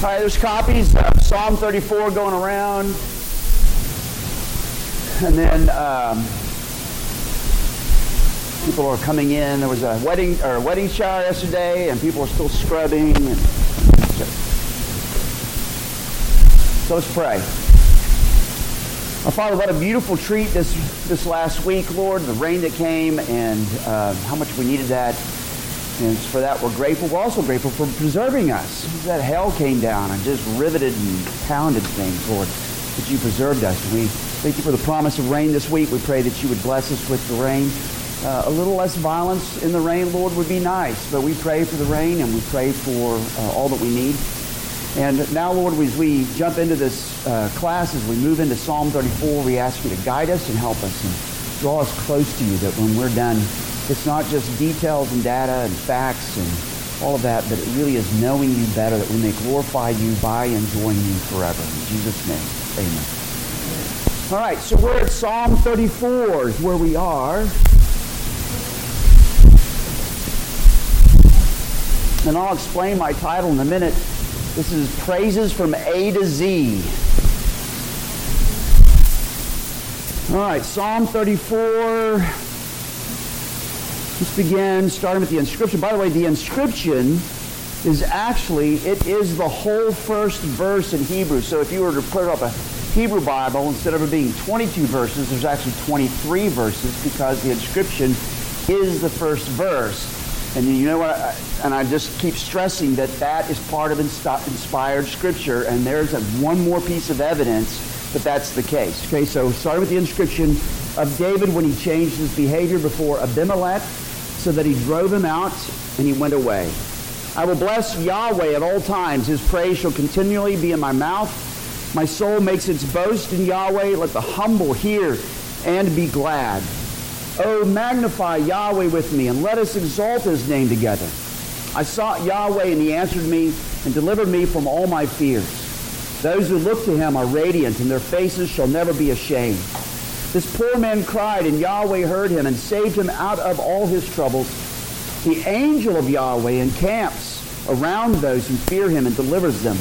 All right, there's copies of Psalm 34 going around. And then um, people are coming in. There was a wedding or a wedding shower yesterday, and people are still scrubbing. And, so let's pray. Our Father, what a beautiful treat this this last week, Lord. The rain that came, and uh, how much we needed that. For that, we're grateful. We're also grateful for preserving us. That hail came down and just riveted and pounded things, Lord, that you preserved us. We thank you for the promise of rain this week. We pray that you would bless us with the rain. Uh, a little less violence in the rain, Lord, would be nice. But we pray for the rain and we pray for uh, all that we need. And now, Lord, as we jump into this uh, class, as we move into Psalm 34, we ask you to guide us and help us and draw us close to you that when we're done, it's not just details and data and facts and all of that, but it really is knowing you better that we may glorify you by enjoying you forever. In Jesus' name, amen. All right, so we're at Psalm 34 is where we are. And I'll explain my title in a minute. This is Praises from A to Z. All right, Psalm 34. Let's begin starting with the inscription. By the way, the inscription is actually, it is the whole first verse in Hebrew. So if you were to put up a Hebrew Bible, instead of it being 22 verses, there's actually 23 verses because the inscription is the first verse. And you know what? I, and I just keep stressing that that is part of inspired scripture, and there's a, one more piece of evidence that that's the case. Okay, so starting with the inscription of David when he changed his behavior before Abimelech so that he drove him out and he went away. I will bless Yahweh at all times. His praise shall continually be in my mouth. My soul makes its boast in Yahweh. Let the humble hear and be glad. Oh, magnify Yahweh with me, and let us exalt his name together. I sought Yahweh, and he answered me and delivered me from all my fears. Those who look to him are radiant, and their faces shall never be ashamed. This poor man cried, and Yahweh heard him and saved him out of all his troubles. The angel of Yahweh encamps around those who fear him and delivers them.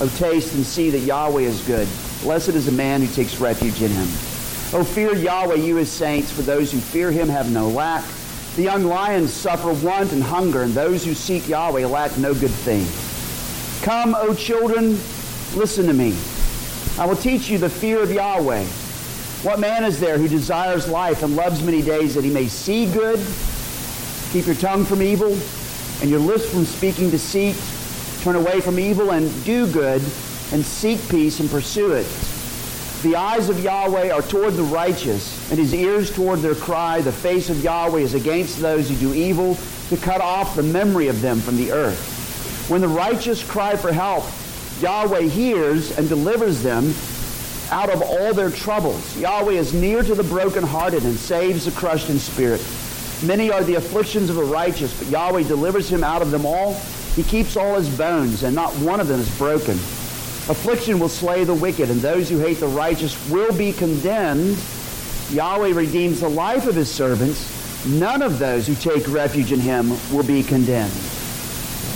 O taste and see that Yahweh is good. Blessed is the man who takes refuge in him. O fear Yahweh, you his saints, for those who fear him have no lack. The young lions suffer want and hunger, and those who seek Yahweh lack no good thing. Come, O children, listen to me. I will teach you the fear of Yahweh. What man is there who desires life and loves many days that he may see good? Keep your tongue from evil and your lips from speaking deceit. Turn away from evil and do good and seek peace and pursue it. The eyes of Yahweh are toward the righteous, and his ears toward their cry. The face of Yahweh is against those who do evil, to cut off the memory of them from the earth. When the righteous cry for help, Yahweh hears and delivers them out of all their troubles. Yahweh is near to the brokenhearted and saves the crushed in spirit. Many are the afflictions of the righteous, but Yahweh delivers him out of them all. He keeps all his bones, and not one of them is broken. Affliction will slay the wicked, and those who hate the righteous will be condemned. Yahweh redeems the life of his servants. None of those who take refuge in him will be condemned.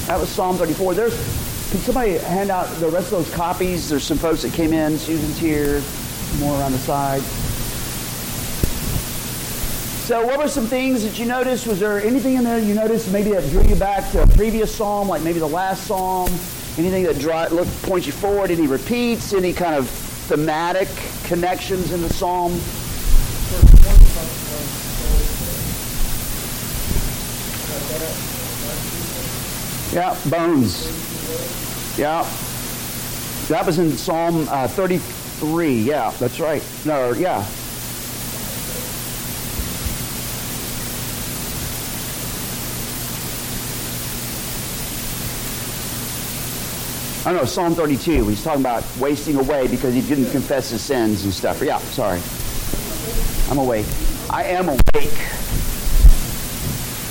That was Psalm 34. There's can somebody hand out the rest of those copies? There's some folks that came in. Susan's here, more around the side. So, what were some things that you noticed? Was there anything in there you noticed maybe that drew you back to a previous psalm, like maybe the last psalm? Anything that draw, look, points you forward? Any repeats? Any kind of thematic connections in the psalm? Yeah, bones. Yeah. That was in Psalm uh, 33. Yeah, that's right. No, yeah. I know, Psalm 32. He's talking about wasting away because he didn't confess his sins and stuff. Yeah, sorry. I'm awake. I am awake.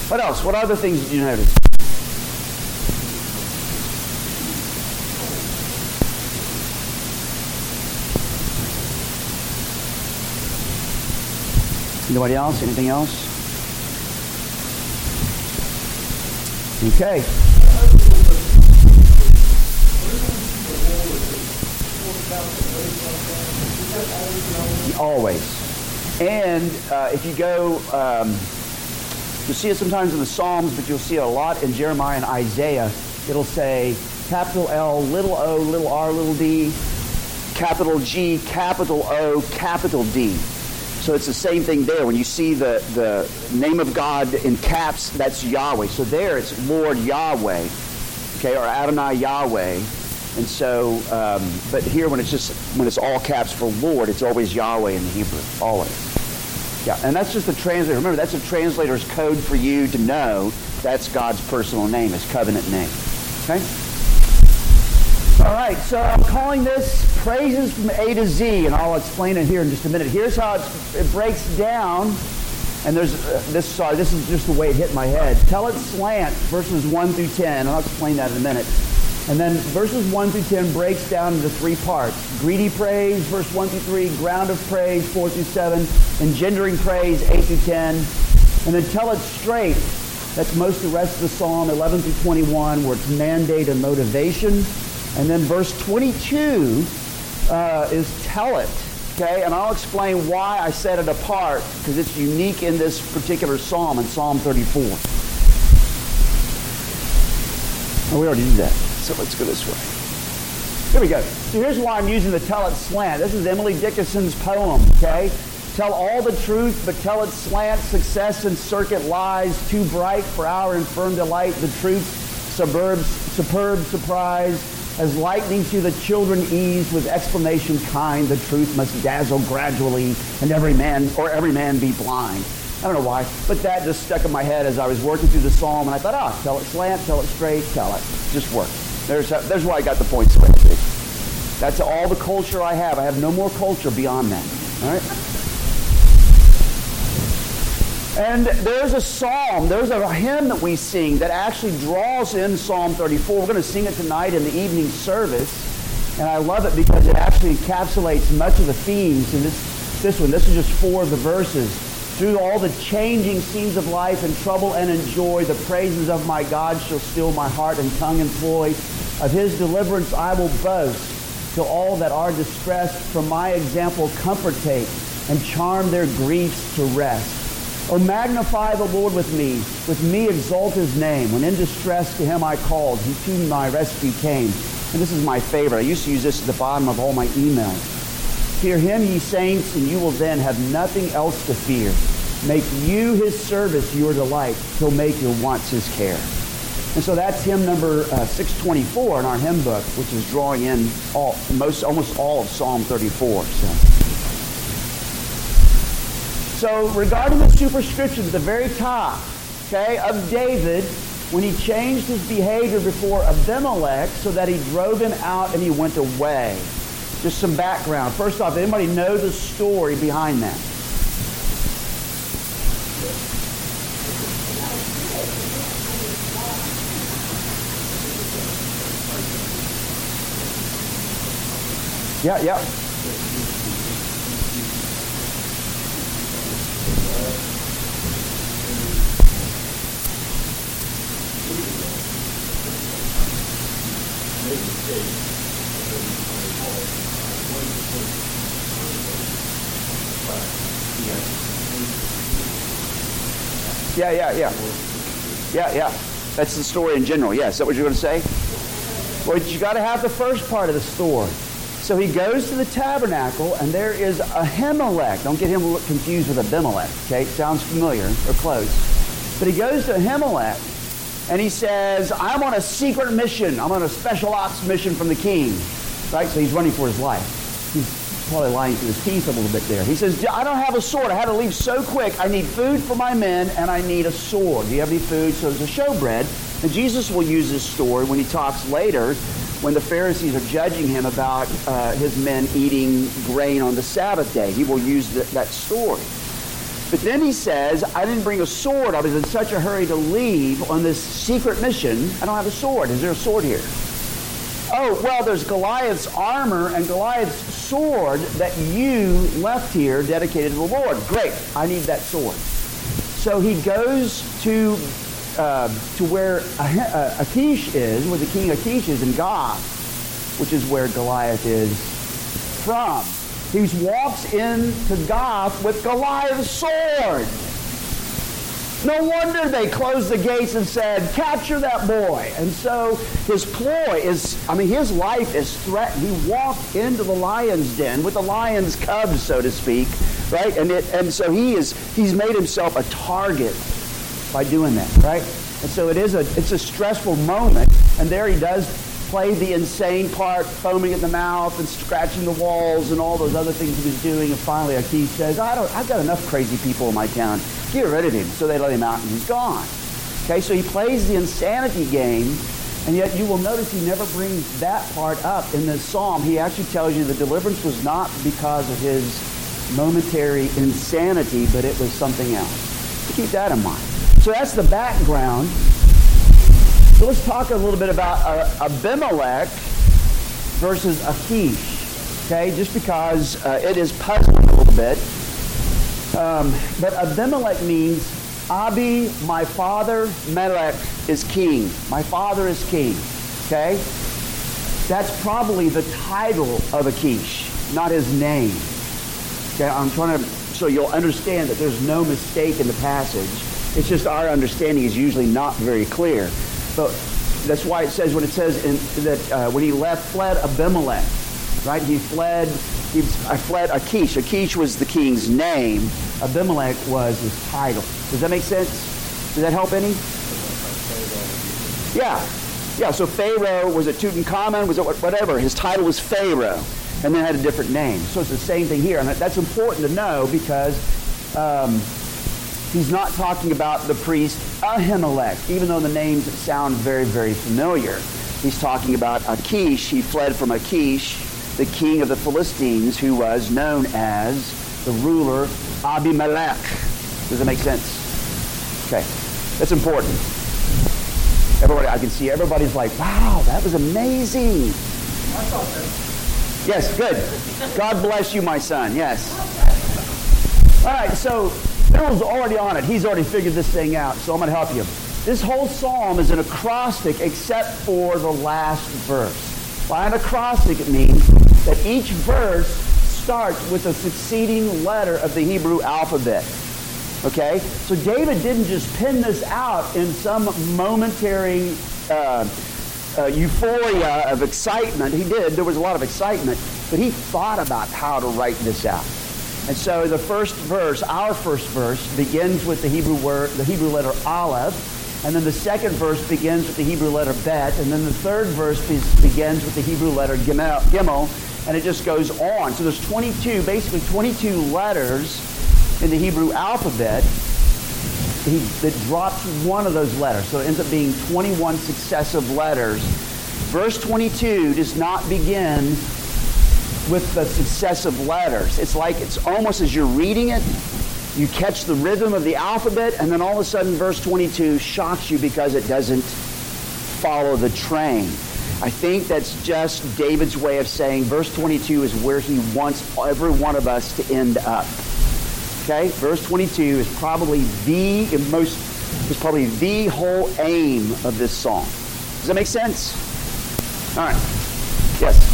What else? What other things did you notice? Anybody else? Anything else? Okay. Always. And uh, if you go, um, you see it sometimes in the Psalms, but you'll see it a lot in Jeremiah and Isaiah. It'll say capital L, little o, little r, little d, capital G, capital O, capital D. So it's the same thing there. When you see the, the name of God in caps, that's Yahweh. So there it's Lord Yahweh, okay, or Adonai Yahweh. And so, um, but here when it's just, when it's all caps for Lord, it's always Yahweh in the Hebrew, always. Yeah, and that's just the translator. Remember, that's a translator's code for you to know that's God's personal name, his covenant name. Okay? All right, so I'm calling this Praises from A to Z, and I'll explain it here in just a minute. Here's how it breaks down, and there's uh, this. Sorry, this is just the way it hit my head. Tell it slant, verses one through ten, I'll explain that in a minute. And then verses 1 through 10 breaks down into three parts. Greedy praise, verse 1 through 3, ground of praise, 4 through 7, engendering praise, 8 through 10. And then tell it straight, that's most of the rest of the psalm, 11 through 21, where it's mandate and motivation. And then verse 22 uh, is tell it. Okay, and I'll explain why I set it apart because it's unique in this particular psalm, in Psalm 34. Oh, we already did that, so let's go this way. Here we go. So here's why I'm using the tell it slant. This is Emily Dickinson's poem, okay? Tell all the truth, but tell it slant. Success and circuit lies, too bright for our infirm delight. The truth, suburb, superb surprise as lightning to the children ease with explanation kind, the truth must dazzle gradually, and every man or every man be blind. I don't know why, but that just stuck in my head as I was working through the psalm, and I thought, ah, tell it slant, tell it straight, tell it. Just work. There's, there's why I got the points. That's all the culture I have. I have no more culture beyond that. All right? And there's a psalm, there's a hymn that we sing that actually draws in Psalm 34. We're going to sing it tonight in the evening service. And I love it because it actually encapsulates much of the themes in this, this one. This is just four of the verses. Through all the changing scenes of life and trouble and joy, the praises of my God shall still my heart and tongue employ. Of his deliverance I will boast, till all that are distressed from my example comfort take, and charm their griefs to rest. Or magnify the Lord with me. With me exalt his name. When in distress to him I called, he to my rescue came. And this is my favorite. I used to use this at the bottom of all my emails. Fear him, ye saints, and you will then have nothing else to fear. Make you his service your delight. He'll make your wants his care. And so that's hymn number uh, 624 in our hymn book, which is drawing in all, most, almost all of Psalm 34. So. So regarding the superscription at the very top, okay, of David, when he changed his behavior before Abimelech so that he drove him out and he went away. Just some background. First off, anybody know the story behind that? Yeah, yeah. Yeah, yeah, yeah. Yeah, yeah. That's the story in general. Yeah, is that what you're going to say? Well, you got to have the first part of the story. So he goes to the tabernacle, and there is Ahimelech. Don't get him confused with Abimelech. Okay, sounds familiar or close. But he goes to Ahimelech, and he says, "I'm on a secret mission. I'm on a special ops mission from the king." Right. So he's running for his life. He's probably lying through his teeth a little bit there. He says, I don't have a sword. I had to leave so quick. I need food for my men, and I need a sword. Do you have any food? So there's a showbread. And Jesus will use this story when he talks later when the Pharisees are judging him about uh, his men eating grain on the Sabbath day. He will use that story. But then he says, I didn't bring a sword. I was in such a hurry to leave on this secret mission. I don't have a sword. Is there a sword here? oh, well, there's Goliath's armor and Goliath's sword that you left here dedicated to the Lord. Great, I need that sword. So he goes to uh, to where uh, Achish is, where the king Achish is in Gath, which is where Goliath is from. He walks into Gath with Goliath's sword. No wonder they closed the gates and said, capture that boy. And so his ploy is, I mean, his life is threatened. He walked into the lion's den with the lion's cubs, so to speak, right? And, it, and so he is, he's made himself a target by doing that, right? And so it is a, it's a stressful moment. And there he does play the insane part, foaming at the mouth and scratching the walls and all those other things he was doing. And finally, Achish says, I don't, I've got enough crazy people in my town. Get rid of him. So they let him out and he's gone. Okay, so he plays the insanity game, and yet you will notice he never brings that part up in this psalm. He actually tells you the deliverance was not because of his momentary insanity, but it was something else. keep that in mind. So that's the background. So let's talk a little bit about uh, Abimelech versus Achish. Okay, just because uh, it is puzzling a little bit. Um, but Abimelech means Abi, my father, Melech is king. My father is king. Okay? That's probably the title of Achish, not his name. Okay, I'm trying to, so you'll understand that there's no mistake in the passage. It's just our understanding is usually not very clear. But that's why it says when it says in, that uh, when he left, fled Abimelech, right? He fled. He, I fled Achish. Achish was the king's name. Abimelech was his title. Does that make sense? Does that help any? Yeah. Yeah, so Pharaoh, was it Tutankhamun? Was it whatever? His title was Pharaoh, and then had a different name. So it's the same thing here. And that's important to know because um, he's not talking about the priest Ahimelech, even though the names sound very, very familiar. He's talking about Achish. He fled from Achish, the king of the Philistines, who was known as the ruler Abimelech. Does that make sense? Okay, that's important. Everybody, I can see everybody's like, wow, that was amazing. Yes, good. God bless you, my son. Yes. All right, so Bill's already on it. He's already figured this thing out, so I'm going to help you. This whole psalm is an acrostic except for the last verse. By an acrostic, it means that each verse starts with a succeeding letter of the Hebrew alphabet. Okay? So David didn't just pin this out in some momentary uh, uh, euphoria of excitement. He did. There was a lot of excitement. But he thought about how to write this out. And so the first verse, our first verse, begins with the Hebrew word, the Hebrew letter Aleph, and then the second verse begins with the Hebrew letter Bet, and then the third verse begins with the Hebrew letter Gimel, and it just goes on. So there's 22, basically 22 letters in the Hebrew alphabet he, that drops one of those letters. So it ends up being 21 successive letters. Verse 22 does not begin with the successive letters. It's like it's almost as you're reading it, you catch the rhythm of the alphabet, and then all of a sudden, verse 22 shocks you because it doesn't follow the train. I think that's just David's way of saying verse 22 is where he wants every one of us to end up. Okay? Verse 22 is probably the most is probably the whole aim of this song. Does that make sense? All right. Yes.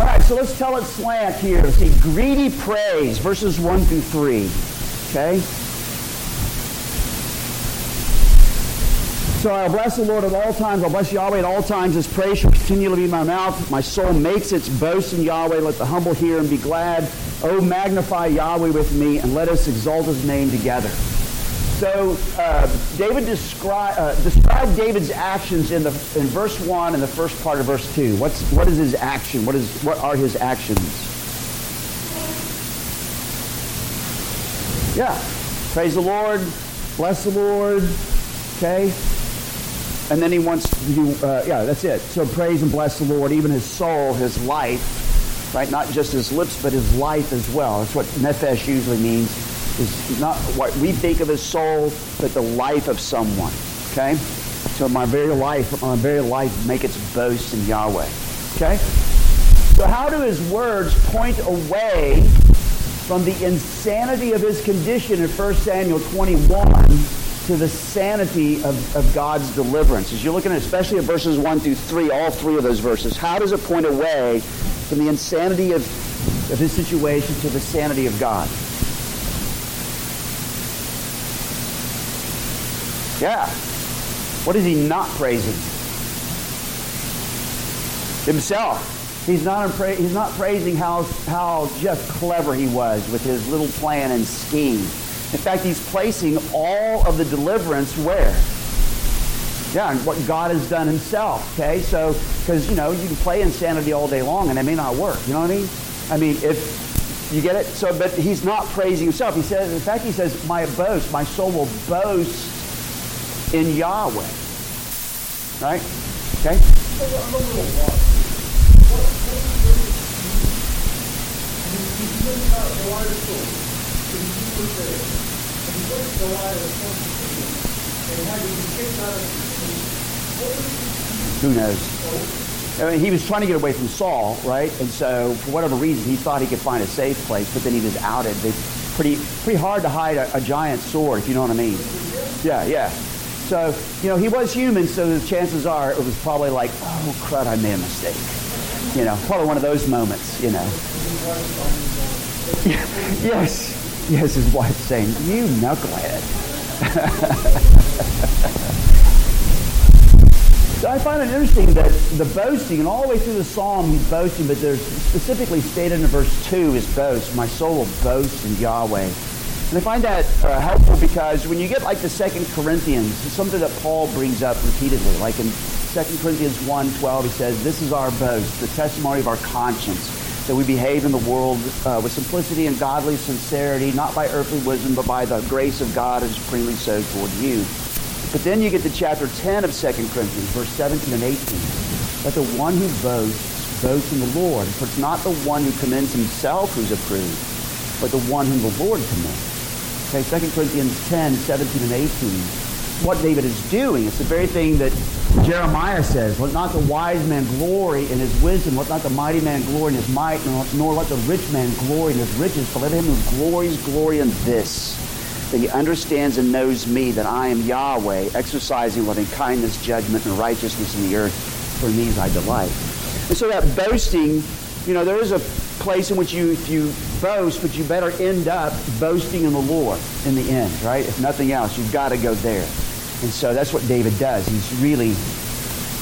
All right, so let's tell it slant here. See, greedy praise, verses 1 through 3. Okay? So I'll bless the Lord at all times. I'll bless Yahweh at all times. His praise shall continually be in my mouth. My soul makes its boast in Yahweh. Let the humble hear and be glad. Oh, magnify Yahweh with me, and let us exalt his name together. So uh, David describe uh, describe David's actions in the in verse one and the first part of verse two. What's what is his action? What is what are his actions? Yeah, praise the Lord, bless the Lord. Okay, and then he wants to uh, yeah that's it. So praise and bless the Lord, even his soul, his life, right? Not just his lips, but his life as well. That's what nephesh usually means is not what we think of as soul, but the life of someone. Okay? So my very life, my very life make its boast in Yahweh. Okay? So how do his words point away from the insanity of his condition in 1 Samuel 21 to the sanity of, of God's deliverance. As you're looking at, especially at verses 1 through 3, all three of those verses, how does it point away from the insanity of, of his situation to the sanity of God? Yeah. What is he not praising? Himself. He's not, he's not praising how, how just clever he was with his little plan and scheme. In fact, he's placing all of the deliverance where? Yeah, and what God has done himself. Okay, so, because, you know, you can play insanity all day long and it may not work. You know what I mean? I mean, if you get it? So, but he's not praising himself. He says, in fact, he says, my boast, my soul will boast in Yahweh. Right? Okay? Who knows? I mean, he was trying to get away from Saul, right? And so, for whatever reason, he thought he could find a safe place, but then he was outed. It's pretty, pretty hard to hide a, a giant sword, if you know what I mean. Yeah, yeah. So, you know, he was human, so the chances are it was probably like, oh, crud, I made a mistake. You know, probably one of those moments, you know. yes. Yes, his wife saying, you knucklehead. so I find it interesting that the boasting, and all the way through the psalm he's boasting, but there's specifically stated in verse 2 is boast. My soul will boast in Yahweh. And I find that uh, helpful because when you get like the Second Corinthians, it's something that Paul brings up repeatedly. Like in 2 Corinthians 1.12, he says, This is our boast, the testimony of our conscience that we behave in the world uh, with simplicity and godly sincerity, not by earthly wisdom, but by the grace of God and supremely so toward you. But then you get to chapter 10 of 2 Corinthians, verse 17 and 18. That the one who boasts boasts in the Lord. For it's not the one who commends himself who's approved, but the one whom the Lord commends. Okay, 2 Corinthians 10, 17 and 18 what David is doing. It's the very thing that Jeremiah says. Let not the wise man glory in his wisdom. Let not the mighty man glory in his might, nor, nor let the rich man glory in his riches. But let him who glories glory in this, that he understands and knows me, that I am Yahweh, exercising loving kindness, judgment, and righteousness in the earth. For in these I delight. And so that boasting, you know, there is a place in which you, if you boast, but you better end up boasting in the Lord in the end, right? If nothing else, you've got to go there. And so that's what David does. He's really,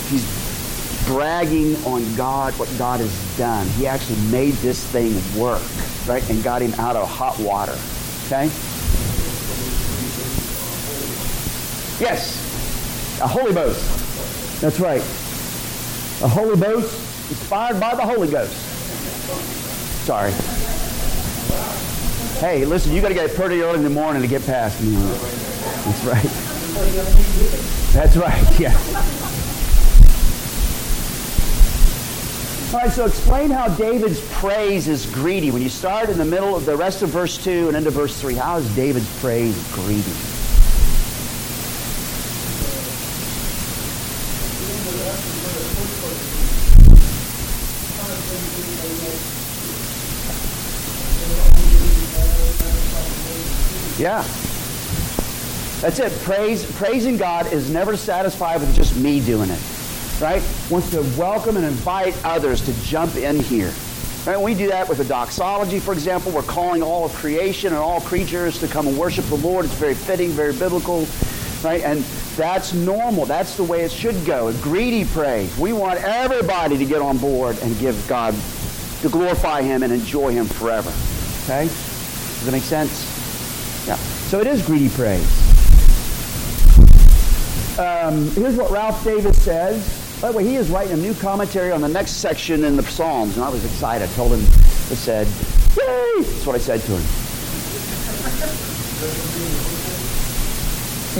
he's bragging on God, what God has done. He actually made this thing work, right? And got him out of hot water. Okay? Yes. A holy boast. That's right. A holy boast inspired by the Holy Ghost. Sorry. Hey, listen, you got to get pretty early in the morning to get past me. That's right. That's right, yeah. All right, so explain how David's praise is greedy. When you start in the middle of the rest of verse 2 and into verse 3, how is David's praise greedy? Yeah. That's it. Praise, praising God is never satisfied with just me doing it. Right? Wants to welcome and invite others to jump in here. Right? We do that with the doxology, for example, we're calling all of creation and all creatures to come and worship the Lord. It's very fitting, very biblical. Right? And that's normal. That's the way it should go. A greedy praise. We want everybody to get on board and give God, to glorify Him and enjoy Him forever. Okay? Does that make sense? Yeah. So it is greedy praise. Um, here's what Ralph Davis says. By the way, he is writing a new commentary on the next section in the Psalms, and I was excited. I told him, I said, yay! That's what I said to him.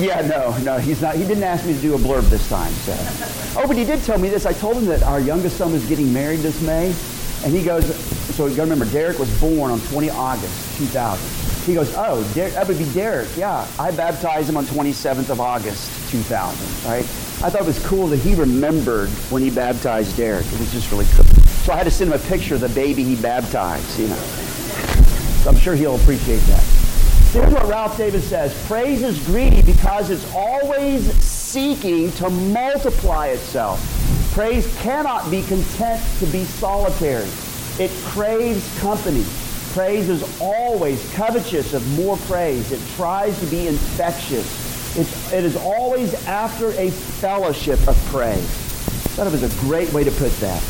Yeah, no, no, he's not. He didn't ask me to do a blurb this time. So. Oh, but he did tell me this. I told him that our youngest son was getting married this May, and he goes. So you got to remember, Derek was born on 20 August 2000. He goes, oh, Der- that would be Derek. Yeah, I baptized him on 27th of August, 2000, right? I thought it was cool that he remembered when he baptized Derek. It was just really cool. So I had to send him a picture of the baby he baptized, you know. So I'm sure he'll appreciate that. Here's what Ralph Davis says Praise is greedy because it's always seeking to multiply itself. Praise cannot be content to be solitary, it craves company. Praise is always covetous of more praise. It tries to be infectious. It's, it is always after a fellowship of praise. That was a great way to put that,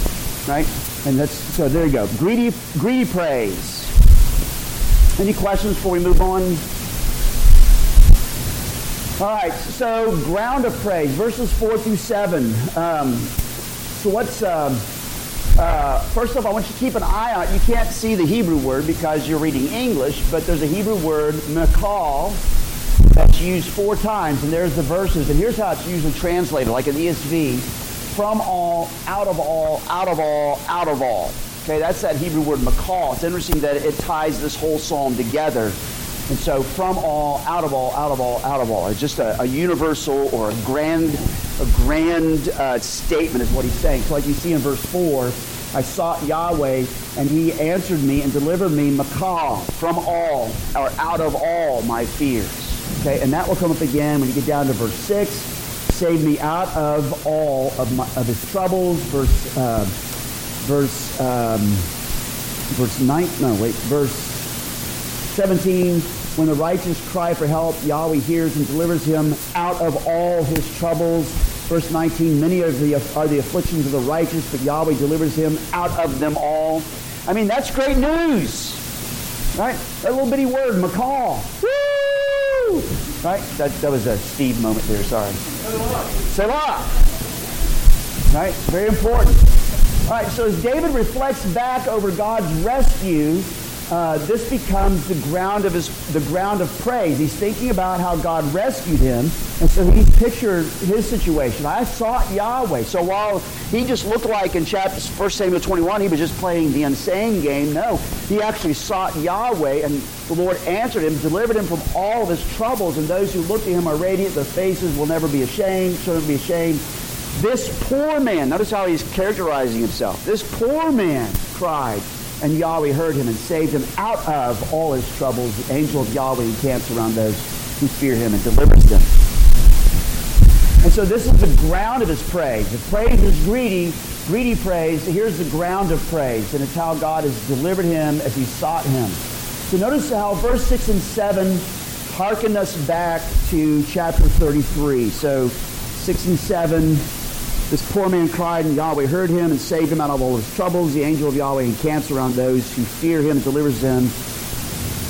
right? And that's so. There you go. Greedy, greedy praise. Any questions before we move on? All right. So ground of praise, verses four through seven. Um, so what's um, uh, first off, I want you to keep an eye on it. You can't see the Hebrew word because you're reading English, but there's a Hebrew word, mikal, that's used four times, and there's the verses. And here's how it's usually translated, like in ESV from all, out of all, out of all, out of all. Okay, that's that Hebrew word mikal. It's interesting that it ties this whole psalm together. And so from all, out of all, out of all, out of all. It's just a, a universal or a grand, a grand uh, statement is what he's saying. So like you see in verse 4, I sought Yahweh, and he answered me and delivered me mikal, from all, or out of all my fears. Okay, and that will come up again when you get down to verse 6 Save me out of all of, my, of his troubles. Verse, uh, verse, um, verse 9, no, wait, verse 17. When the righteous cry for help, Yahweh hears and delivers him out of all his troubles. Verse 19, many are the, are the afflictions of the righteous, but Yahweh delivers him out of them all. I mean, that's great news. Right? That little bitty word, mikal. Woo! Right? That, that was a Steve moment there, sorry. Selah. Right? Very important. All right, so as David reflects back over God's rescue, uh, this becomes the ground of his the ground of praise. He's thinking about how God rescued him, and so he's pictured his situation. I sought Yahweh. So while he just looked like in chapter 1 Samuel 21, he was just playing the insane game. No, he actually sought Yahweh, and the Lord answered him, delivered him from all of his troubles. And those who look to him are radiant; their faces will never be ashamed. Shouldn't be ashamed. This poor man. Notice how he's characterizing himself. This poor man cried and Yahweh heard him and saved him out of all his troubles. The angel of Yahweh encamps around those who fear him and delivers them. And so this is the ground of his praise. If praise is greedy, greedy praise, here's the ground of praise. And it's how God has delivered him as he sought him. So notice how verse 6 and 7 hearken us back to chapter 33. So 6 and 7 this poor man cried, and Yahweh heard him and saved him out of all his troubles. The angel of Yahweh encamps around those who fear him and delivers them.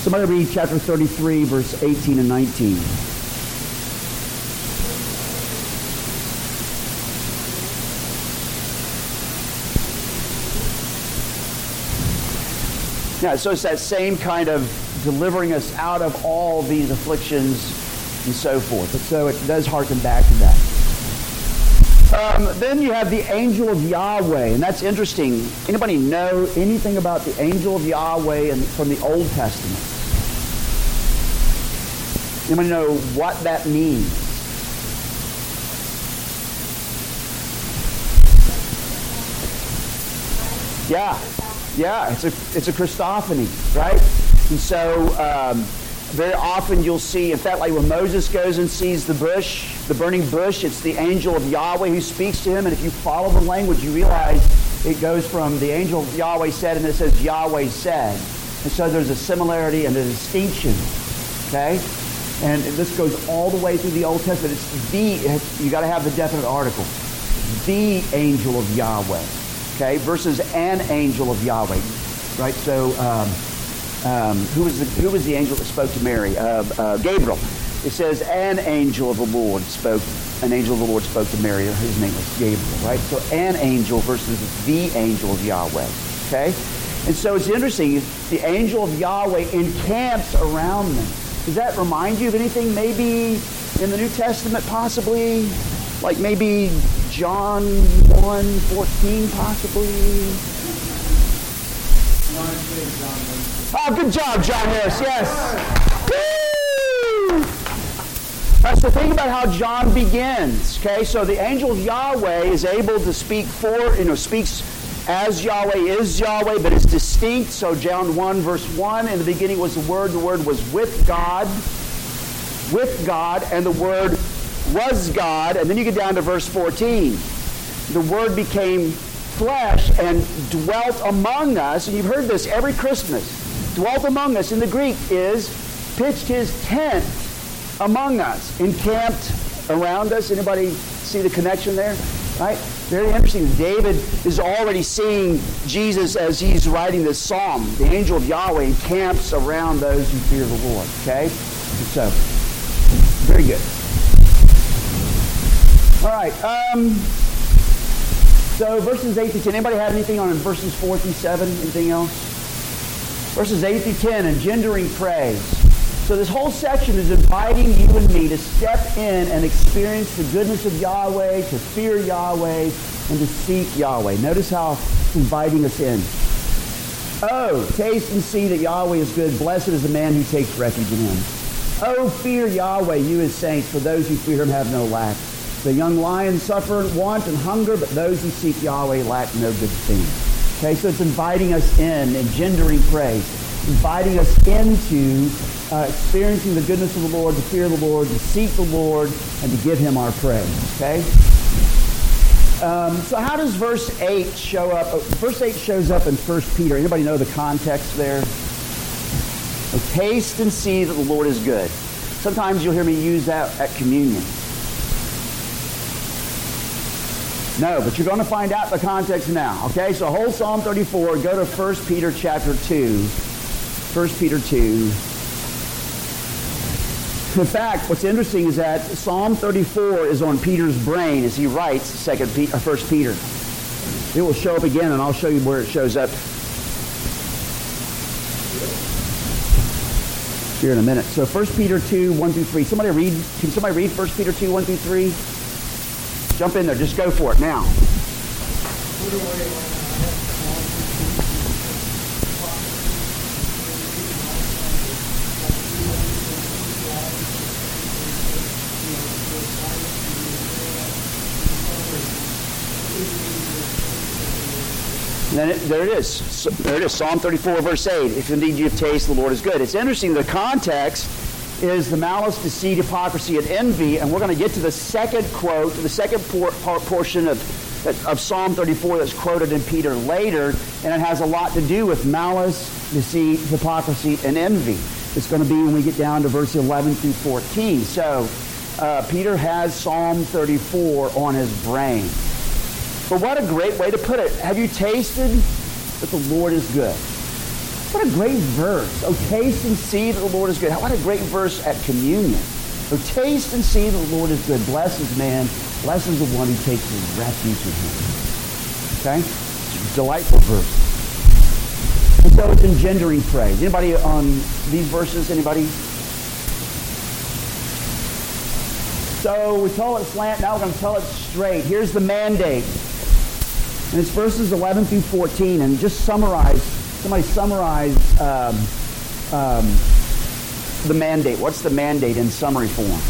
Somebody read chapter 33, verse 18 and 19. Yeah, so it's that same kind of delivering us out of all these afflictions and so forth. So it does harken back to that. Um, then you have the angel of Yahweh, and that's interesting. Anybody know anything about the angel of Yahweh and from the Old Testament? Anybody know what that means? Yeah, yeah, it's a it's a Christophany, right? And so um, very often you'll see, in fact, like when Moses goes and sees the bush, the burning bush, it's the angel of Yahweh who speaks to him. And if you follow the language, you realize it goes from the angel of Yahweh said, and it says Yahweh said. And so there's a similarity and a distinction. Okay? And this goes all the way through the Old Testament. It's the, you got to have the definite article. The angel of Yahweh. Okay? Versus an angel of Yahweh. Right? So, um, um, who, was the, who was the angel that spoke to Mary? Uh, uh, Gabriel. It says, an angel of the Lord spoke, an angel of the Lord spoke to Mary. His name was Gabriel, right? So an angel versus the angel of Yahweh, okay? And so it's interesting. The angel of Yahweh encamps around them. Does that remind you of anything maybe in the New Testament possibly? Like maybe John 1, 14 possibly? Oh, good job, John Harris. Yes. Woo! Right, so think about how John begins. Okay, so the angel of Yahweh is able to speak for, you know, speaks as Yahweh is Yahweh, but it's distinct. So John 1, verse 1, in the beginning was the Word. The Word was with God, with God, and the Word was God. And then you get down to verse 14. The Word became flesh and dwelt among us. And you've heard this every Christmas. Dwelt among us in the Greek is pitched his tent among us, encamped around us. Anybody see the connection there? Right? Very interesting. David is already seeing Jesus as he's writing this psalm. The angel of Yahweh encamps around those who fear the Lord. Okay? So, very good. All right. Um, so verses 8 to 10. Anybody have anything on verses 4 through 7? Anything else? Verses 8 through 10, engendering praise. So this whole section is inviting you and me to step in and experience the goodness of Yahweh, to fear Yahweh, and to seek Yahweh. Notice how it's inviting us in. Oh, taste and see that Yahweh is good. Blessed is the man who takes refuge in him. Oh, fear Yahweh, you his saints, for those who fear him have no lack. The young lions suffer want and hunger, but those who seek Yahweh lack no good thing. Okay, so it's inviting us in, engendering praise, inviting us into uh, experiencing the goodness of the Lord, to fear the Lord, to seek the Lord, and to give him our praise. Okay? Um, so how does verse 8 show up? Uh, verse 8 shows up in 1 Peter. Anybody know the context there? Oh, taste and see that the Lord is good. Sometimes you'll hear me use that at communion. No, but you're going to find out the context now. Okay, so whole Psalm 34, go to 1 Peter chapter 2. 1 Peter 2. In fact, what's interesting is that Psalm 34 is on Peter's brain as he writes Second Peter, uh, First Peter. It will show up again, and I'll show you where it shows up here in a minute. So 1 Peter 2, 1 through 3. Somebody read, can somebody read 1 Peter 2, 1 through 3? Jump in there. Just go for it now. then it, there it is. So, there it is. Psalm 34, verse 8. If indeed you have tasted the Lord is good. It's interesting. The context is the malice, deceit, hypocrisy, and envy. And we're going to get to the second quote, the second por- portion of, of Psalm 34 that's quoted in Peter later. And it has a lot to do with malice, deceit, hypocrisy, and envy. It's going to be when we get down to verse 11 through 14. So uh, Peter has Psalm 34 on his brain. But what a great way to put it. Have you tasted that the Lord is good? What a great verse. Oh, taste and see that the Lord is good. What a great verse at communion. Oh, taste and see that the Lord is good. Blessed is man. Blessed is the one who takes his refuge in him. Okay? It's a delightful verse. And so it's engendering praise. Anybody on these verses? Anybody? So we tell it slant. Now we're going to tell it straight. Here's the mandate. And it's verses 11 through 14. And just summarize, somebody summarize um, um, the mandate. What's the mandate in summary form?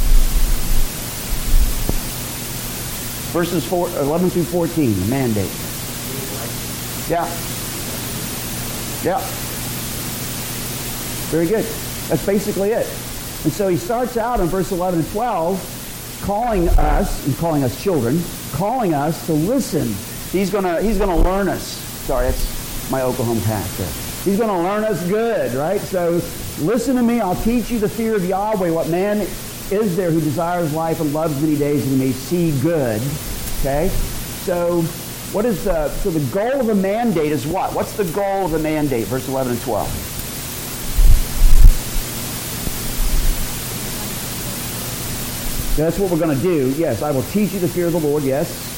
Verses four, 11 through 14, the mandate. Yeah. Yeah. Very good. That's basically it. And so he starts out in verse 11 and 12 calling us, and calling us children, calling us to listen He's gonna he's gonna learn us. Sorry, that's my Oklahoma pastor. He's gonna learn us good, right? So listen to me. I'll teach you the fear of Yahweh. What man is there who desires life and loves many days and may see good? Okay. So what is the so the goal of a mandate is what? What's the goal of the mandate? Verse 11 and 12. That's what we're going to do. Yes, I will teach you the fear of the Lord. Yes.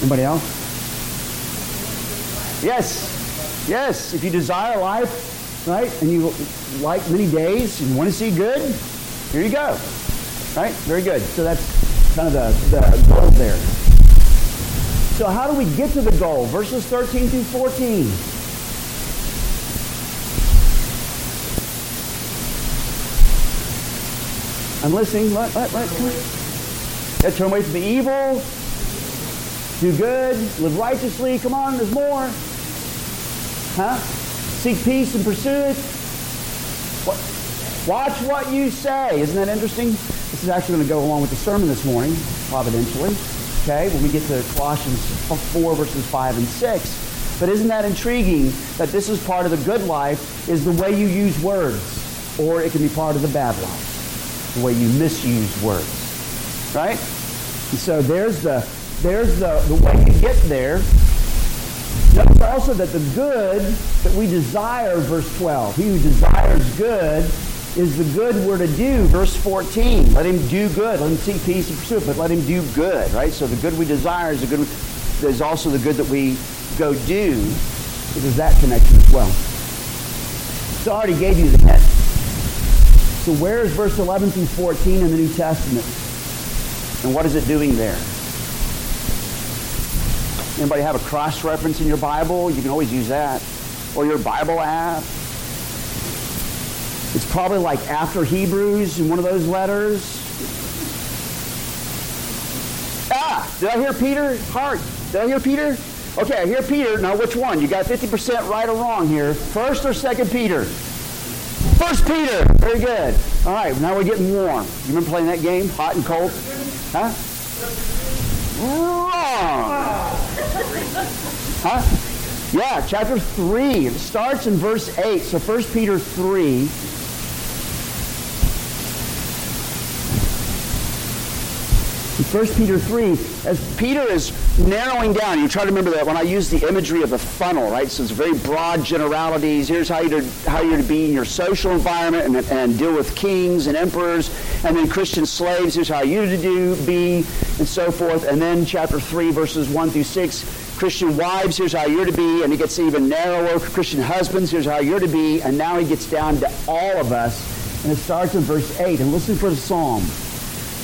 Anybody else? Yes. Yes. If you desire life, right, and you like many days and want to see good, here you go. Right? Very good. So that's kind of the, the goal there. So how do we get to the goal? Verses 13 through 14. I'm listening. Let, let, let, let. Turn away from the evil Do good, live righteously. Come on, there's more. Huh? Seek peace and pursue it. What? Watch what you say. Isn't that interesting? This is actually going to go along with the sermon this morning, providentially. Okay, when we get to Colossians 4, verses 5 and 6. But isn't that intriguing that this is part of the good life, is the way you use words, or it can be part of the bad life, the way you misuse words. Right? And so there's the there's the, the way to get there. Notice also that the good that we desire, verse 12. He who desires good is the good we're to do. Verse 14. Let him do good. Let him seek peace and pursue it, but let him do good, right? So the good we desire is the good there's also the good that we go do. There's that connection as well. So I already gave you the hint. So where is verse 11 through 14 in the New Testament? And what is it doing there? Anybody have a cross reference in your Bible? You can always use that. Or your Bible app. It's probably like after Hebrews in one of those letters. Ah, did I hear Peter? Heart. Did I hear Peter? Okay, I hear Peter. Now which one? You got 50% right or wrong here. First or second Peter? First Peter. Very good. All right, now we're getting warm. You remember playing that game? Hot and cold? Huh? Wrong. Huh? Yeah, chapter 3. It starts in verse 8. So 1 Peter 3. 1 Peter 3, as Peter is narrowing down, you try to remember that when I use the imagery of a funnel, right? So it's very broad generalities. Here's how you're how you're to be in your social environment and, and deal with kings and emperors, and then Christian slaves. Here's how you're to do, be, and so forth. And then chapter 3, verses 1 through 6, Christian wives, here's how you're to be, and it gets even narrower. Christian husbands, here's how you're to be, and now he gets down to all of us, and it starts in verse 8. And listen for the psalm.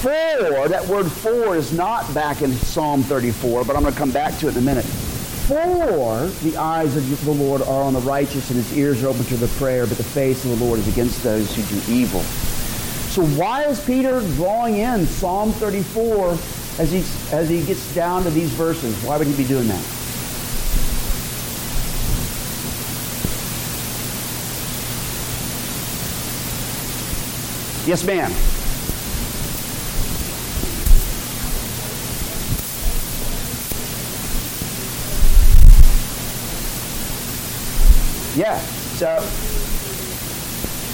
for, that word for is not back in Psalm 34, but I'm going to come back to it in a minute. For the eyes of the Lord are on the righteous and his ears are open to the prayer, but the face of the Lord is against those who do evil. So why is Peter drawing in Psalm 34 as he, as he gets down to these verses? Why would he be doing that? Yes, ma'am. Yeah. So,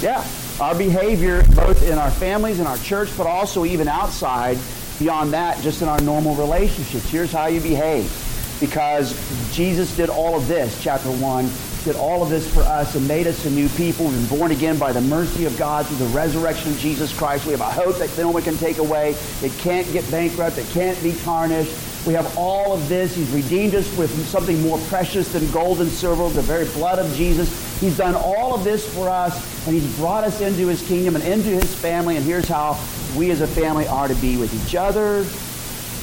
yeah, our behavior, both in our families and our church, but also even outside, beyond that, just in our normal relationships. Here's how you behave. Because Jesus did all of this, chapter 1, did all of this for us and made us a new people. We've been born again by the mercy of God through the resurrection of Jesus Christ. We have a hope that no one can take away. It can't get bankrupt. It can't be tarnished. We have all of this. He's redeemed us with something more precious than gold and silver, the very blood of Jesus. He's done all of this for us, and he's brought us into his kingdom and into his family. And here's how we as a family are to be with each other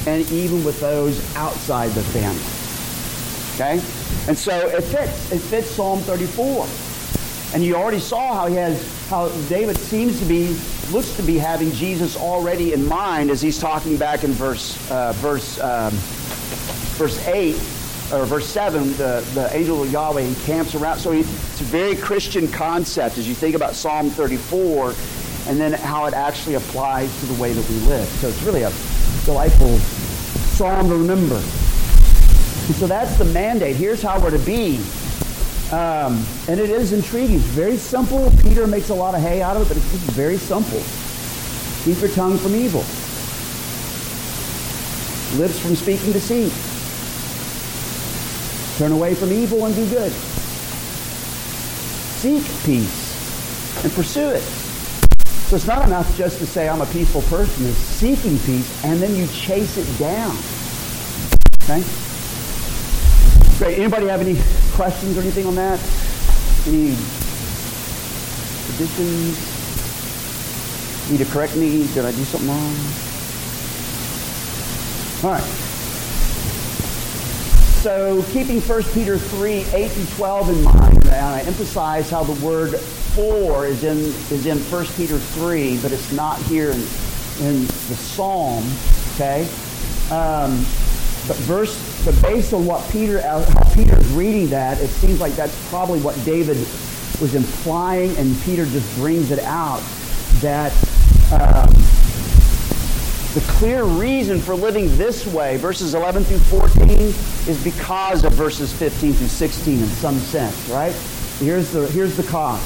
and even with those outside the family. Okay? And so it fits. It fits Psalm 34. And you already saw how he has, how David seems to be, looks to be having Jesus already in mind as he's talking back in verse, uh, verse, um, verse 8 or verse 7, the, the angel of Yahweh encamps around. So he, it's a very Christian concept as you think about Psalm 34 and then how it actually applies to the way that we live. So it's really a delightful psalm to remember. And so that's the mandate. Here's how we're to be. Um, and it is intriguing. It's very simple. Peter makes a lot of hay out of it, but it's just very simple. Keep your tongue from evil. Lips from speaking deceit. Turn away from evil and do good. Seek peace and pursue it. So it's not enough just to say I'm a peaceful person. It's seeking peace and then you chase it down. Okay? Great. Anybody have any questions or anything on that? Any additions? Need to correct me? Did I do something wrong? All right. So keeping 1 Peter 3, 8 and 12 in mind, and I emphasize how the word for is in, is in 1 Peter 3, but it's not here in, in the psalm, okay? Um, but verse, but based on what Peter, how Peter is reading that, it seems like that's probably what David was implying, and Peter just brings it out that um, the clear reason for living this way, verses 11 through 14, is because of verses 15 through 16 in some sense, right? Here's the, here's the cause.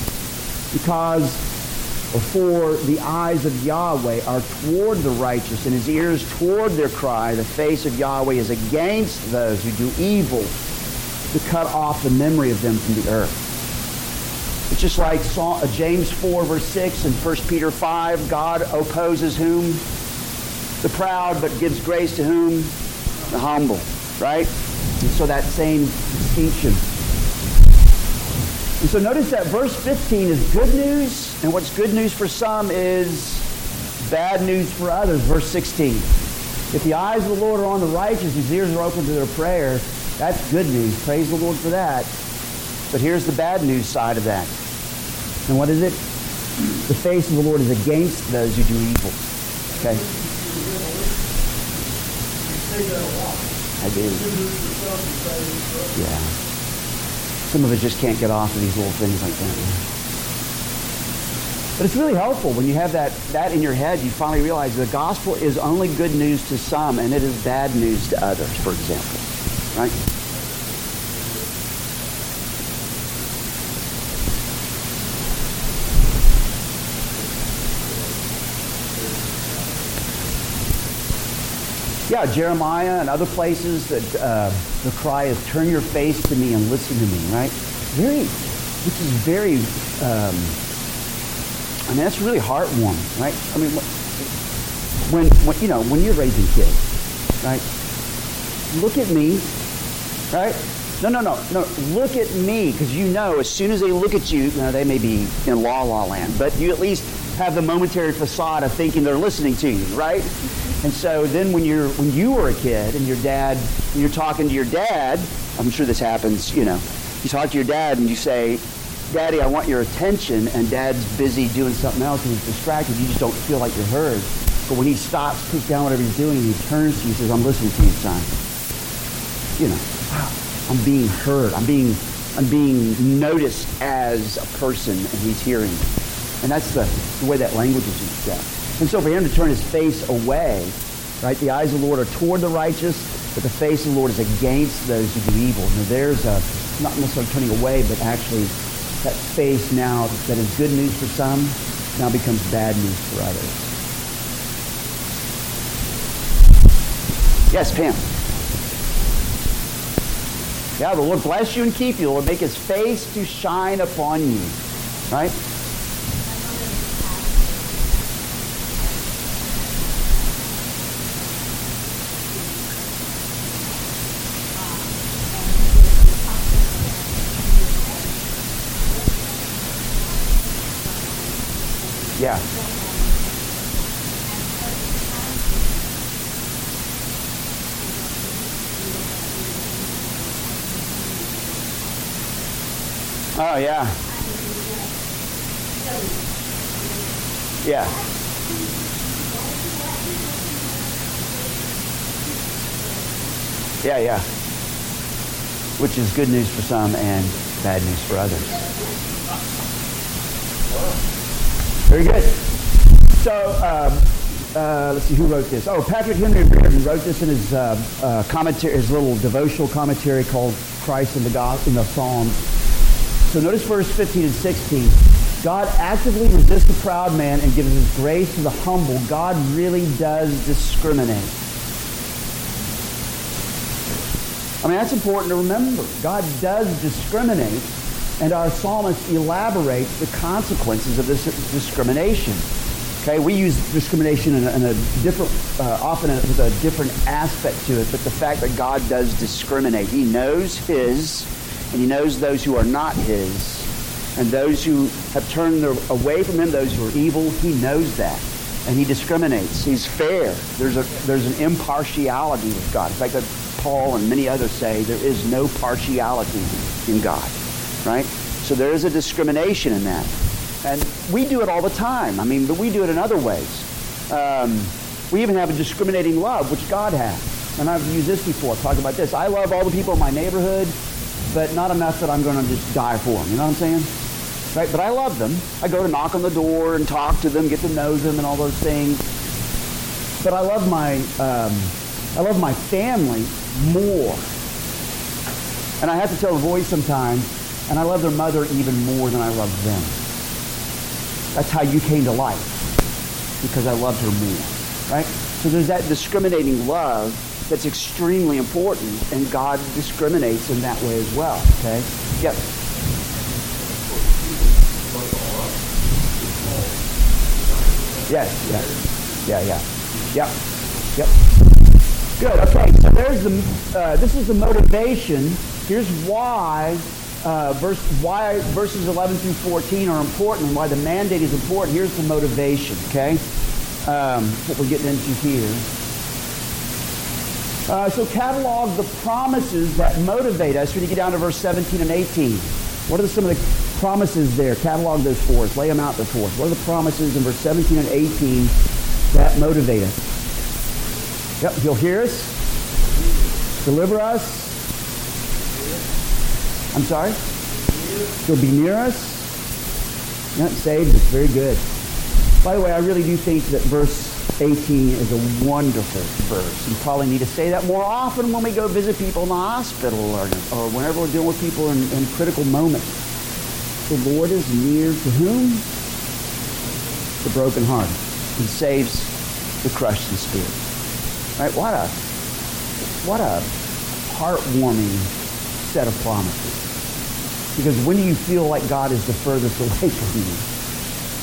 Because for the eyes of Yahweh are toward the righteous, and his ears toward their cry. The face of Yahweh is against those who do evil, to cut off the memory of them from the earth. It's just like uh, James 4, verse 6, and 1 Peter 5, God opposes whom? the proud, but gives grace to whom? The humble, right? And so that same distinction. And so notice that verse 15 is good news, and what's good news for some is bad news for others. Verse 16. If the eyes of the Lord are on the righteous, his ears are open to their prayer, that's good news. Praise the Lord for that. But here's the bad news side of that. And what is it? The face of the Lord is against those who do evil. Okay? I do. Yeah. Some of us just can't get off of these little things like that. But it's really helpful when you have that, that in your head. You finally realize the gospel is only good news to some and it is bad news to others, for example. Right? Yeah, Jeremiah and other places that uh, the cry is, turn your face to me and listen to me, right? Very, which is very, um, I mean, that's really heartwarming, right? I mean, when, when, you know, when you're raising kids, right? Look at me, right? No, no, no, no. Look at me, because you know as soon as they look at you, know, they may be in la la land, but you at least have the momentary facade of thinking they're listening to you, right? And so then when you're when you were a kid and your dad when you're talking to your dad, I'm sure this happens, you know. You talk to your dad and you say, Daddy, I want your attention, and dad's busy doing something else and he's distracted. You just don't feel like you're heard. But when he stops, puts down whatever he's doing, and he turns to you and says, I'm listening to you, son. You know, I'm being heard. I'm being I'm being noticed as a person, and he's hearing. And that's the, the way that language is used. And so for him to turn his face away, right? The eyes of the Lord are toward the righteous, but the face of the Lord is against those who do evil. Now there's a, not necessarily turning away, but actually that face now that is good news for some now becomes bad news for others. Yes, Pam. Yeah, the Lord bless you and keep you. The Lord make his face to shine upon you. Right? Yeah. Oh, yeah. Yeah. Yeah, yeah. Which is good news for some and bad news for others. Very good. So, um, uh, let's see who wrote this. Oh, Patrick Henry Reardon wrote this in his uh, uh, commentary, his little devotional commentary called "Christ in the God in the Psalms." So, notice verse 15 and 16. God actively resists the proud man and gives his grace to the humble. God really does discriminate. I mean, that's important to remember. God does discriminate and our psalmist elaborates the consequences of this discrimination. Okay, we use discrimination in a, in a different, uh, often with a different aspect to it, but the fact that God does discriminate, He knows His, and He knows those who are not His, and those who have turned their, away from Him, those who are evil. He knows that, and He discriminates. He's fair. There's a there's an impartiality with God. In fact, that Paul and many others say there is no partiality in God, right? So there is a discrimination in that. And we do it all the time. I mean, but we do it in other ways. Um, we even have a discriminating love, which God has. And I've used this before, talk about this. I love all the people in my neighborhood, but not enough that I'm going to just die for them. You know what I'm saying? Right? But I love them. I go to knock on the door and talk to them, get to know them, and all those things. But I love my, um, I love my family more. And I have to tell the boys sometimes, and I love their mother even more than I love them. That's how you came to life, because I loved her more, right? So there's that discriminating love that's extremely important, and God discriminates in that way as well, okay? Yep. Yes, yes. Yeah, yeah. Yep. Yep. Good. Okay. So there's the. Uh, this is the motivation. Here's why. Uh, verse why verses 11 through 14 are important and why the mandate is important. Here's the motivation. Okay. Um, what we're getting into here. Uh, so catalog the promises that motivate us when you get down to verse 17 and 18. What are some of the promises there? Catalog those for us. Lay them out there for us. What are the promises in verse 17 and 18 that motivate us? Yep, he'll hear us, deliver us. I'm sorry? He'll be near us. Not saved, it's very good. By the way, I really do think that verse 18 is a wonderful verse. You probably need to say that more often when we go visit people in the hospital or, or whenever we're dealing with people in, in critical moments. The Lord is near to whom? The broken brokenhearted. He saves the crushed in spirit. Right? What a what a heartwarming set of promises. Because when do you feel like God is the furthest away from you?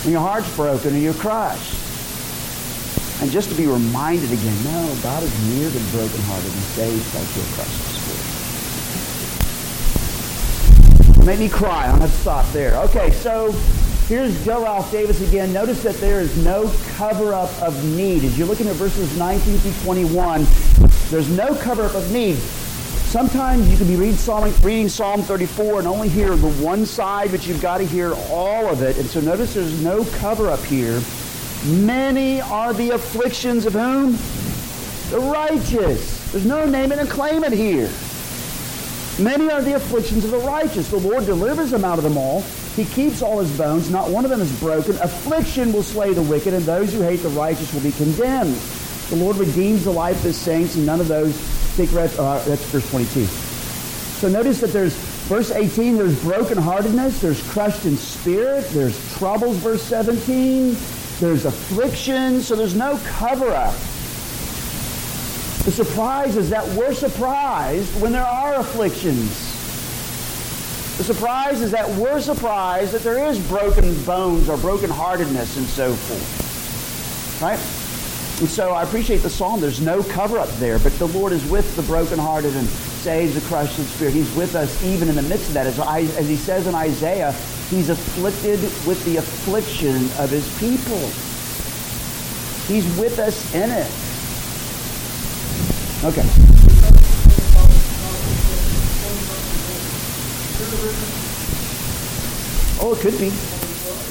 When your heart's broken and you're crushed. And just to be reminded again, no, God is near to the brokenhearted and saves like your crushed spirit. Make me cry. I'm going to stop there. Okay, so here's Joe Ralph Davis again. Notice that there is no cover-up of need. As you're looking at verses 19 through 21, there's no cover-up of need. Sometimes you can be reading Psalm, reading Psalm 34 and only hear the one side, but you've got to hear all of it. And so notice there's no cover-up here. Many are the afflictions of whom? The righteous. There's no name and claim it here. Many are the afflictions of the righteous. The Lord delivers them out of them all. He keeps all his bones. Not one of them is broken. Affliction will slay the wicked, and those who hate the righteous will be condemned. The Lord redeems the life of his saints, and none of those rest. Uh, that's verse 22. So notice that there's verse 18, there's brokenheartedness, there's crushed in spirit, there's troubles, verse 17, there's affliction, so there's no cover up. The surprise is that we're surprised when there are afflictions. The surprise is that we're surprised that there is broken bones or brokenheartedness and so forth. Right? And so I appreciate the psalm. There's no cover up there, but the Lord is with the brokenhearted and saves the crushed in spirit. He's with us even in the midst of that. As, as he says in Isaiah, he's afflicted with the affliction of his people. He's with us in it. Okay. Oh, it could be.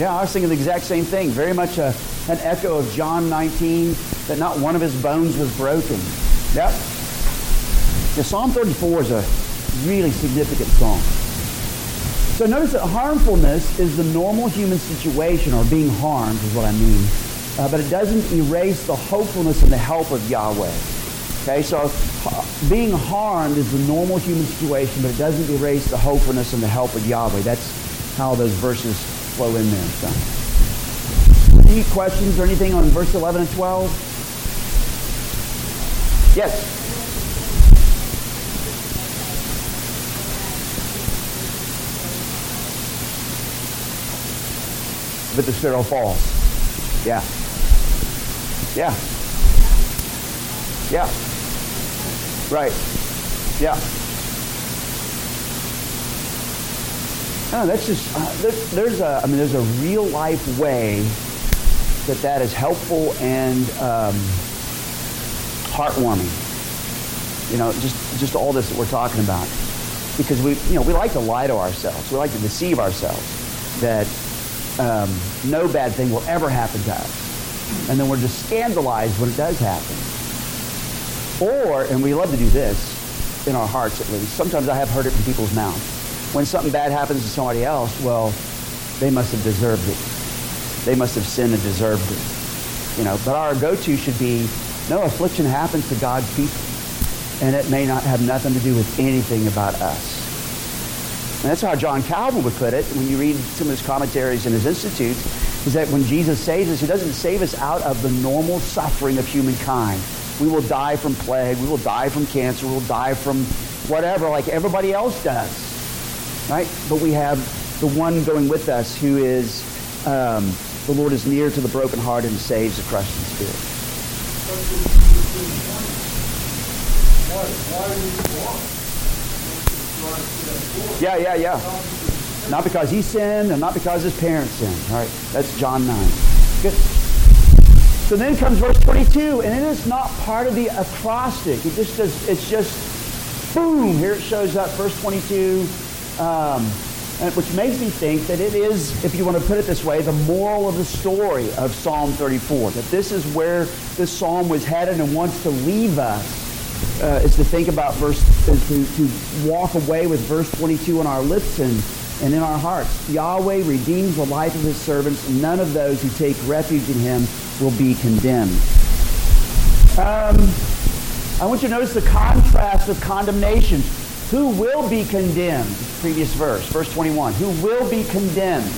Yeah, I was thinking the exact same thing. Very much a, an echo of John 19, that not one of his bones was broken. Yep. The Psalm 34 is a really significant psalm. So notice that harmfulness is the normal human situation, or being harmed is what I mean. Uh, but it doesn't erase the hopefulness and the help of Yahweh. Okay, so being harmed is the normal human situation, but it doesn't erase the hopefulness and the help of Yahweh. That's how those verses flow in there. So. Any questions or anything on verse 11 and 12? Yes. But the sparrow falls. Yeah. Yeah. Yeah. Right. Yeah. No, that's just uh, there's a I mean there's a real life way that that is helpful and um, heartwarming. You know, just just all this that we're talking about, because we you know we like to lie to ourselves, we like to deceive ourselves that um, no bad thing will ever happen to us, and then we're just scandalized when it does happen. Or, and we love to do this in our hearts at least. Sometimes I have heard it from people's mouths. When something bad happens to somebody else, well, they must have deserved it. They must have sinned and deserved it. You know, but our go-to should be, no, affliction happens to God's people. And it may not have nothing to do with anything about us. And that's how John Calvin would put it when you read some of his commentaries in his institutes, is that when Jesus saves us, he doesn't save us out of the normal suffering of humankind. We will die from plague. We will die from cancer. We will die from whatever, like everybody else does. Right? But we have the one going with us who is, um, the Lord is near to the brokenhearted and saves the crushed in spirit. Yeah, yeah, yeah. Not because he sinned and not because his parents sinned. All right, that's John 9. Good. So then comes verse 22, and it is not part of the acrostic. It just does, it's just boom, here it shows up, verse 22, um, which makes me think that it is, if you want to put it this way, the moral of the story of Psalm 34. That this is where this psalm was headed and wants to leave us, uh, is to think about verse, is to, to walk away with verse 22 on our lips and, and in our hearts. Yahweh redeems the life of his servants. None of those who take refuge in him will be condemned. Um, I want you to notice the contrast of condemnation. Who will be condemned? Previous verse, verse 21. Who will be condemned?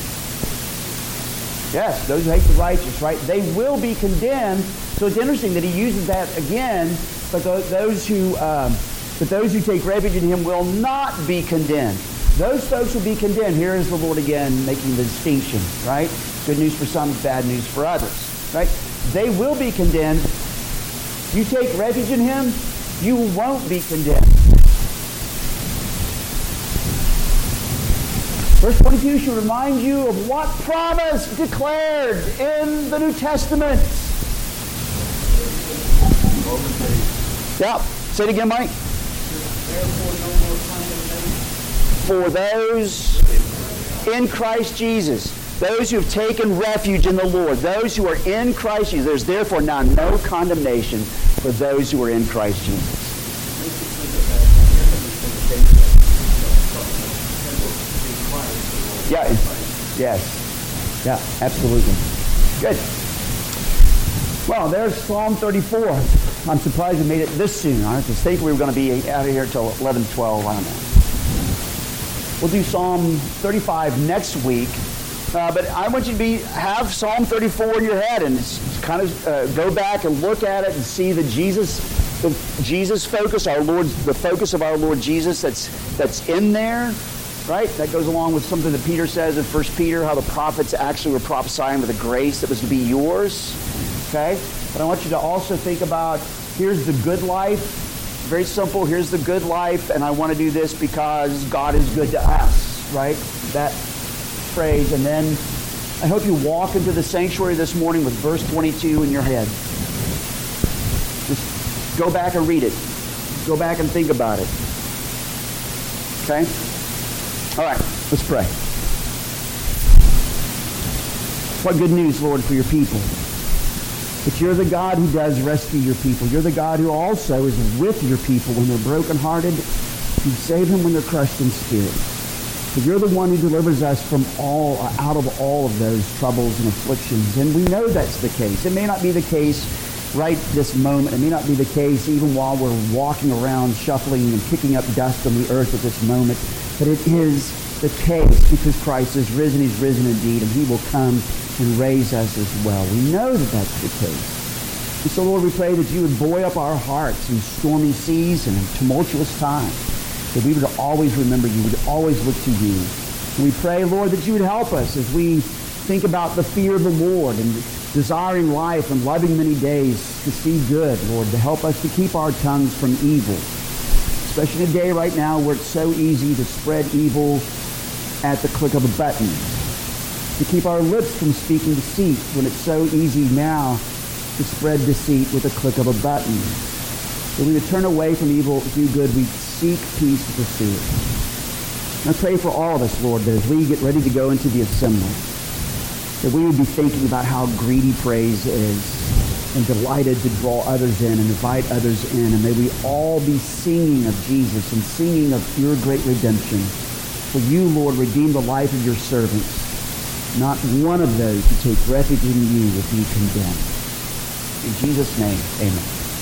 Yes, those who hate the righteous, right? They will be condemned. So it's interesting that he uses that again, but those who, um, but those who take refuge in him will not be condemned. Those folks will be condemned. Here is the Lord again making the distinction, right? Good news for some, bad news for others right? They will be condemned. You take refuge in him, you won't be condemned. Verse 22 should remind you of what promise declared in the New Testament. Yeah. Say it again, Mike. For those in Christ Jesus. Those who have taken refuge in the Lord, those who are in Christ Jesus, there's therefore now no condemnation for those who are in Christ Jesus. Yeah, yes. Yeah, absolutely. Good. Well, there's Psalm 34. I'm surprised we made it this soon. I was think we were going to be out of here until 11, 12. I don't know. We'll do Psalm 35 next week. Uh, but I want you to be have Psalm 34 in your head and kind of uh, go back and look at it and see the Jesus, the Jesus focus, our Lord, the focus of our Lord Jesus that's that's in there, right? That goes along with something that Peter says in 1 Peter, how the prophets actually were prophesying with a grace that was to be yours. Okay, but I want you to also think about here's the good life. Very simple. Here's the good life, and I want to do this because God is good to us, right? That phrase, and then I hope you walk into the sanctuary this morning with verse 22 in your head. Just go back and read it. Go back and think about it. Okay? All right, let's pray. What good news, Lord, for your people. But you're the God who does rescue your people. You're the God who also is with your people when they're brokenhearted. You save them when they're crushed in spirit. But you're the one who delivers us from all, out of all of those troubles and afflictions. And we know that's the case. It may not be the case right this moment. It may not be the case even while we're walking around shuffling and kicking up dust on the earth at this moment. But it is the case because Christ is risen. He's risen indeed, and he will come and raise us as well. We know that that's the case. And so, Lord, we pray that you would buoy up our hearts in stormy seas and in tumultuous times that we would always remember you, would always look to you. And we pray, Lord, that you would help us as we think about the fear of the Lord and desiring life and loving many days to see good, Lord, to help us to keep our tongues from evil. Especially in a day right now where it's so easy to spread evil at the click of a button. To keep our lips from speaking deceit when it's so easy now to spread deceit with a click of a button. That we would turn away from evil, do good, we seek peace to pursue it. And I pray for all of us, Lord, that as we get ready to go into the assembly, that we would be thinking about how greedy praise is and delighted to draw others in and invite others in. And may we all be singing of Jesus and singing of your great redemption. For you, Lord, redeem the life of your servants. Not one of those who take refuge in you will be condemned. In Jesus' name, amen.